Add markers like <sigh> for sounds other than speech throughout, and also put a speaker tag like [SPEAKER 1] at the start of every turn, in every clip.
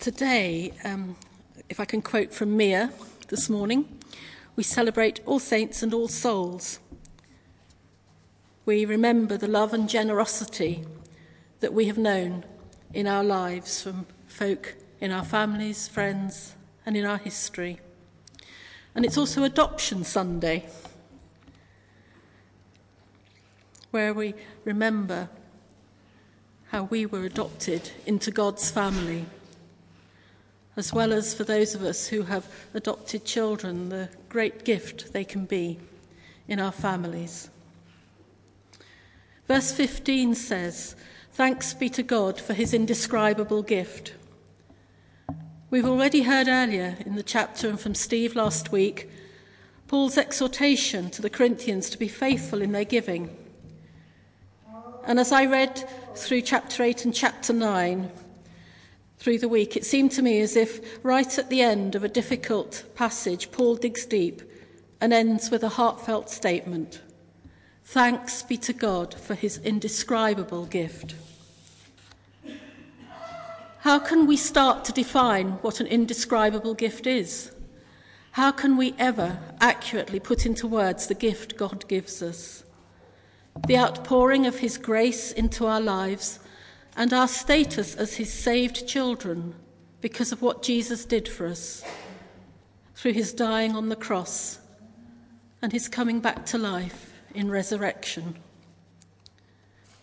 [SPEAKER 1] today, um, if I can quote from Mia this morning, we celebrate All Saints and All Souls. We remember the love and generosity that we have known in our lives from folk in our families, friends, and in our history. And it's also Adoption Sunday, where we remember how we were adopted into God's family, as well as for those of us who have adopted children, the great gift they can be in our families. Verse 15 says, Thanks be to God for his indescribable gift. We've already heard earlier in the chapter and from Steve last week Paul's exhortation to the Corinthians to be faithful in their giving. And as I read through chapter 8 and chapter 9 through the week, it seemed to me as if right at the end of a difficult passage, Paul digs deep and ends with a heartfelt statement Thanks be to God for his indescribable gift. How can we start to define what an indescribable gift is? How can we ever accurately put into words the gift God gives us? The outpouring of His grace into our lives and our status as His saved children because of what Jesus did for us through His dying on the cross and His coming back to life in resurrection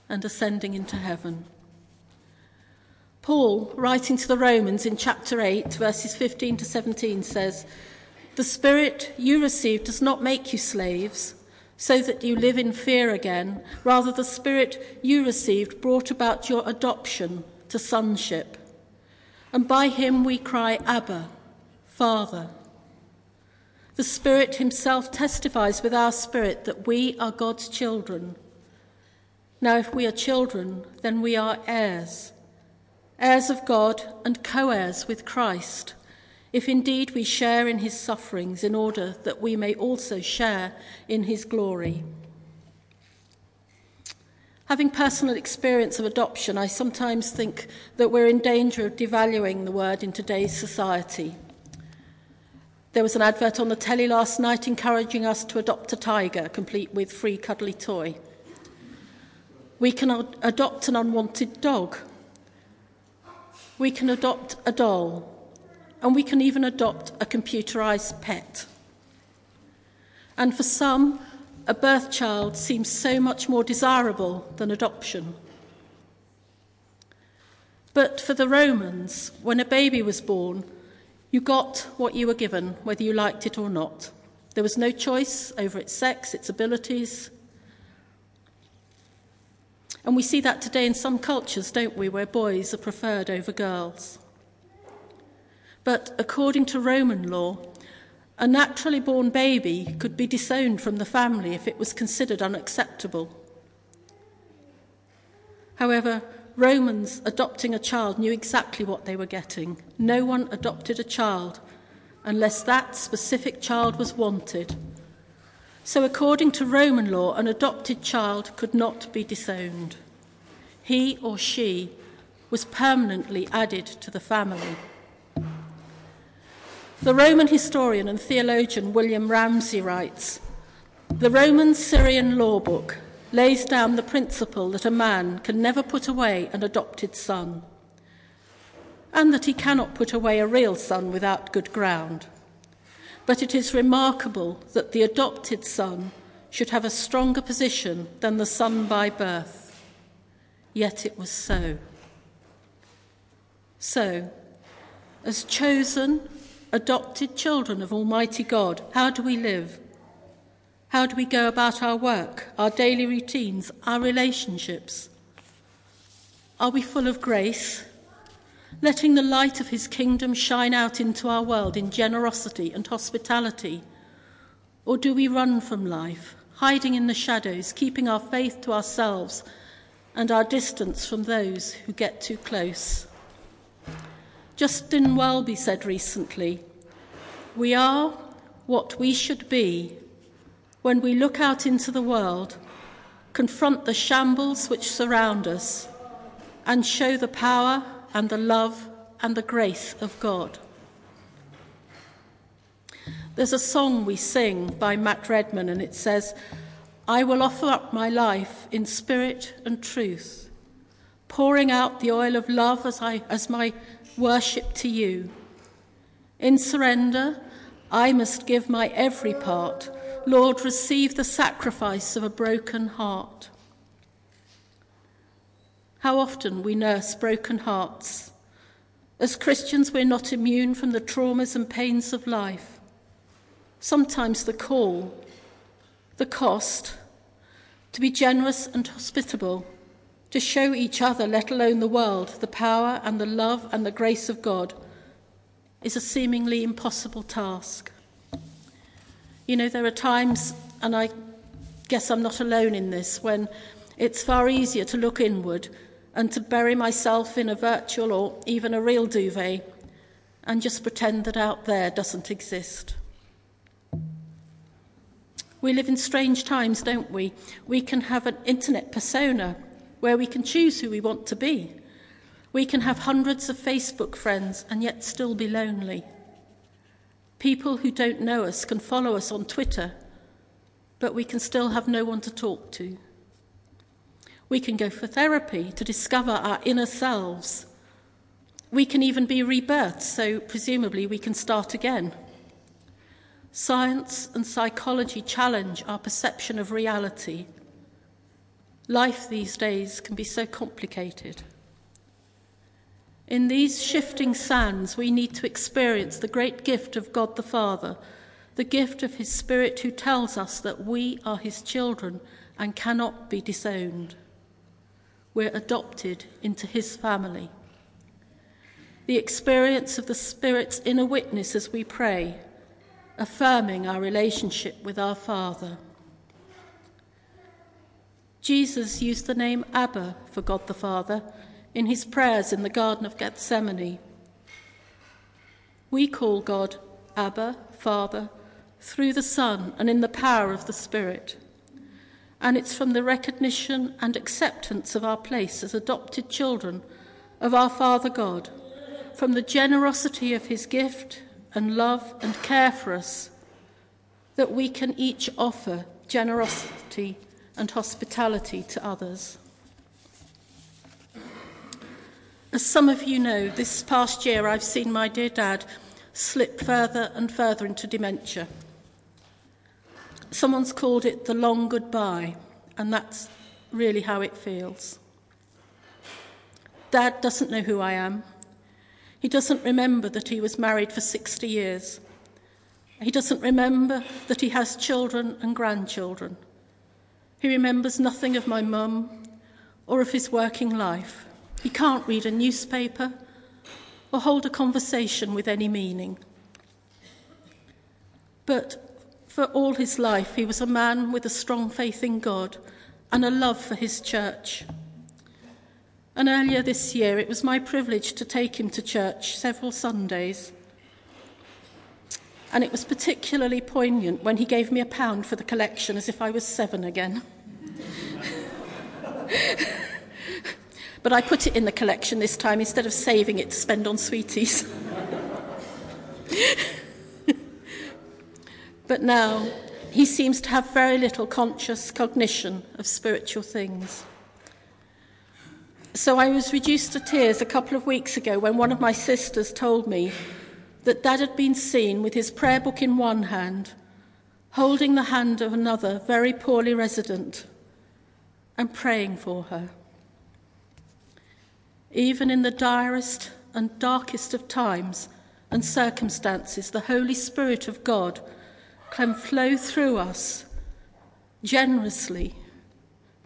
[SPEAKER 1] and ascending into heaven. Paul, writing to the Romans in chapter 8, verses 15 to 17, says, The Spirit you received does not make you slaves, so that you live in fear again. Rather, the Spirit you received brought about your adoption to sonship. And by him we cry, Abba, Father. The Spirit Himself testifies with our spirit that we are God's children. Now, if we are children, then we are heirs heirs of God and co heirs with Christ, if indeed we share in his sufferings, in order that we may also share in his glory. Having personal experience of adoption, I sometimes think that we're in danger of devaluing the word in today's society. There was an advert on the telly last night encouraging us to adopt a tiger, complete with free cuddly toy. We can ad- adopt an unwanted dog we can adopt a doll, and we can even adopt a computerized pet. And for some, a birth child seems so much more desirable than adoption. But for the Romans, when a baby was born, you got what you were given, whether you liked it or not. There was no choice over its sex, its abilities, and we see that today in some cultures, don't we, where boys are preferred over girls. But according to Roman law, a naturally born baby could be disowned from the family if it was considered unacceptable. However, Romans adopting a child knew exactly what they were getting. No one adopted a child unless that specific child was wanted. So, according to Roman law, an adopted child could not be disowned. He or she was permanently added to the family. The Roman historian and theologian William Ramsay writes The Roman Syrian law book lays down the principle that a man can never put away an adopted son, and that he cannot put away a real son without good ground. But it is remarkable that the adopted son should have a stronger position than the son by birth. Yet it was so. So, as chosen, adopted children of Almighty God, how do we live? How do we go about our work, our daily routines, our relationships? Are we full of grace letting the light of his kingdom shine out into our world in generosity and hospitality? Or do we run from life, hiding in the shadows, keeping our faith to ourselves and our distance from those who get too close? Justin Welby said recently, We are what we should be when we look out into the world, confront the shambles which surround us, and show the power and the love and the grace of God. There's a song we sing by Matt Redman, and it says, I will offer up my life in spirit and truth, pouring out the oil of love as, I, as my worship to you. In surrender, I must give my every part. Lord, receive the sacrifice of a broken heart. How often we nurse broken hearts. As Christians, we're not immune from the traumas and pains of life. Sometimes the call, the cost, to be generous and hospitable, to show each other, let alone the world, the power and the love and the grace of God is a seemingly impossible task. You know, there are times, and I guess I'm not alone in this, when it's far easier to look inward and to bury myself in a virtual or even a real duvet and just pretend that out there doesn't exist. We live in strange times, don't we? We can have an internet persona where we can choose who we want to be. We can have hundreds of Facebook friends and yet still be lonely. People who don't know us can follow us on Twitter, but we can still have no one to talk to. We can go for therapy to discover our inner selves. We can even be rebirthed, so presumably we can start again. Science and psychology challenge our perception of reality. Life these days can be so complicated. In these shifting sands, we need to experience the great gift of God the Father, the gift of His Spirit who tells us that we are His children and cannot be disowned. We're adopted into His family. The experience of the Spirit's inner witness as we pray, affirming our relationship with our Father. Jesus used the name Abba for God the Father in his prayers in the Garden of Gethsemane. We call God Abba, Father, through the Son and in the power of the Spirit. And it's from the recognition and acceptance of our place as adopted children of our Father God, from the generosity of his gift and love and care for us, that we can each offer generosity and hospitality to others. As some of you know, this past year I've seen my dear dad slip further and further into dementia. Someone's called it the long goodbye, and that's really how it feels. Dad doesn't know who I am. He doesn't remember that he was married for 60 years. He doesn't remember that he has children and grandchildren. He remembers nothing of my mum or of his working life. He can't read a newspaper or hold a conversation with any meaning. But for all his life, he was a man with a strong faith in God and a love for his church. And earlier this year, it was my privilege to take him to church several Sundays. And it was particularly poignant when he gave me a pound for the collection as if I was seven again. <laughs> But I put it in the collection this time instead of saving it to spend on sweeties. <laughs> but now he seems to have very little conscious cognition of spiritual things. So I was reduced to tears a couple of weeks ago when one of my sisters told me that Dad had been seen with his prayer book in one hand, holding the hand of another very poorly resident, and praying for her. Even in the direst and darkest of times and circumstances, the Holy Spirit of God can flow through us generously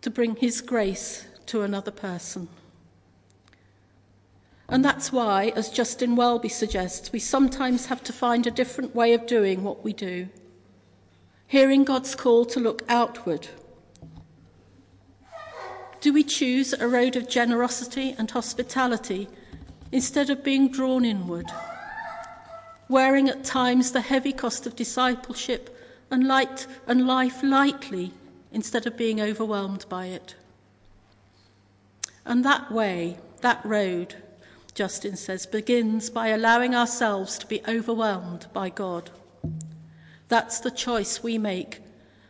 [SPEAKER 1] to bring His grace to another person. And that's why, as Justin Welby suggests, we sometimes have to find a different way of doing what we do. Hearing God's call to look outward do we choose a road of generosity and hospitality instead of being drawn inward, wearing at times the heavy cost of discipleship and light and life lightly instead of being overwhelmed by it? And that way, that road, Justin says, begins by allowing ourselves to be overwhelmed by God. That's the choice we make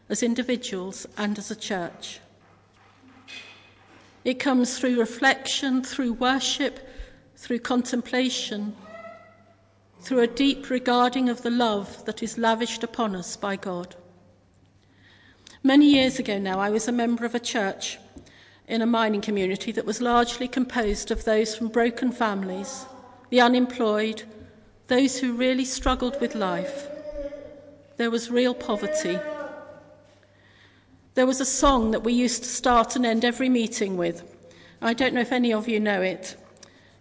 [SPEAKER 1] as individuals and as a church. It comes through reflection, through worship, through contemplation, through a deep regarding of the love that is lavished upon us by God. Many years ago now, I was a member of a church in a mining community that was largely composed of those from broken families, the unemployed, those who really struggled with life. There was real poverty. There was a song that we used to start and end every meeting with. I don't know if any of you know it.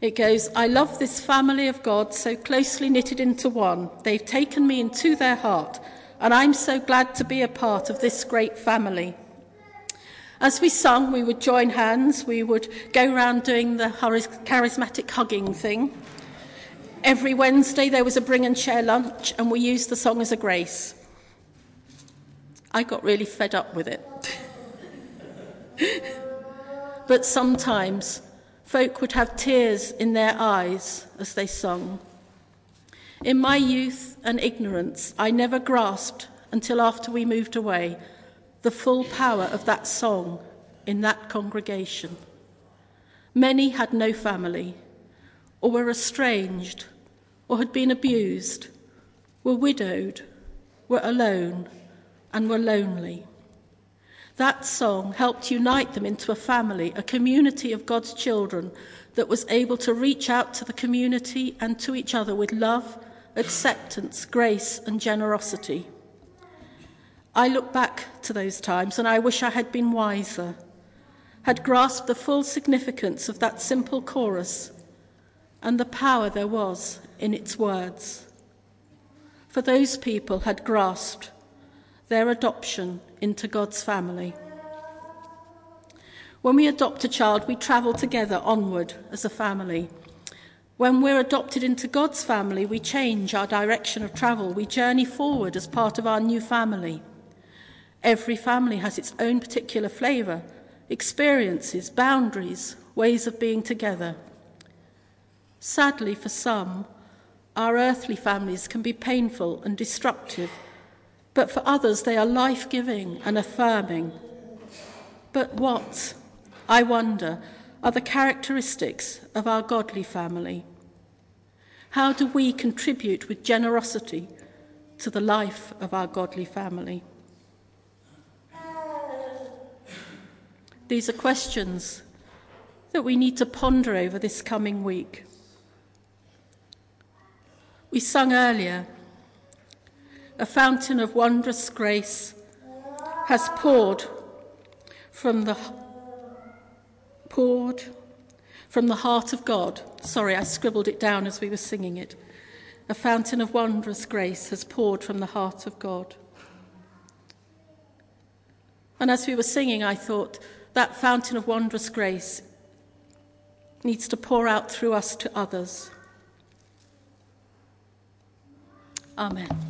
[SPEAKER 1] It goes, I love this family of God so closely knitted into one. They've taken me into their heart, and I'm so glad to be a part of this great family. As we sung, we would join hands, we would go around doing the charismatic hugging thing. Every Wednesday, there was a bring and share lunch, and we used the song as a grace. I got really fed up with it. <laughs> but sometimes folk would have tears in their eyes as they sung. In my youth and ignorance, I never grasped until after we moved away the full power of that song in that congregation. Many had no family, or were estranged, or had been abused, were widowed, were alone and were lonely. That song helped unite them into a family, a community of God's children that was able to reach out to the community and to each other with love, acceptance, grace, and generosity. I look back to those times and I wish I had been wiser, had grasped the full significance of that simple chorus and the power there was in its words. For those people had grasped their adoption into God's family. When we adopt a child, we travel together onward as a family. When we're adopted into God's family, we change our direction of travel. We journey forward as part of our new family. Every family has its own particular flavour, experiences, boundaries, ways of being together. Sadly, for some, our earthly families can be painful and destructive but for others they are life giving and affirming. But what, I wonder, are the characteristics of our godly family? How do we contribute with generosity to the life of our godly family? These are questions that we need to ponder over this coming week. We sung earlier a fountain of wondrous grace has poured from the poured from the heart of God. Sorry, I scribbled it down as we were singing it. A fountain of wondrous grace has poured from the heart of God. And as we were singing, I thought that fountain of wondrous grace needs to pour out through us to others. Amen.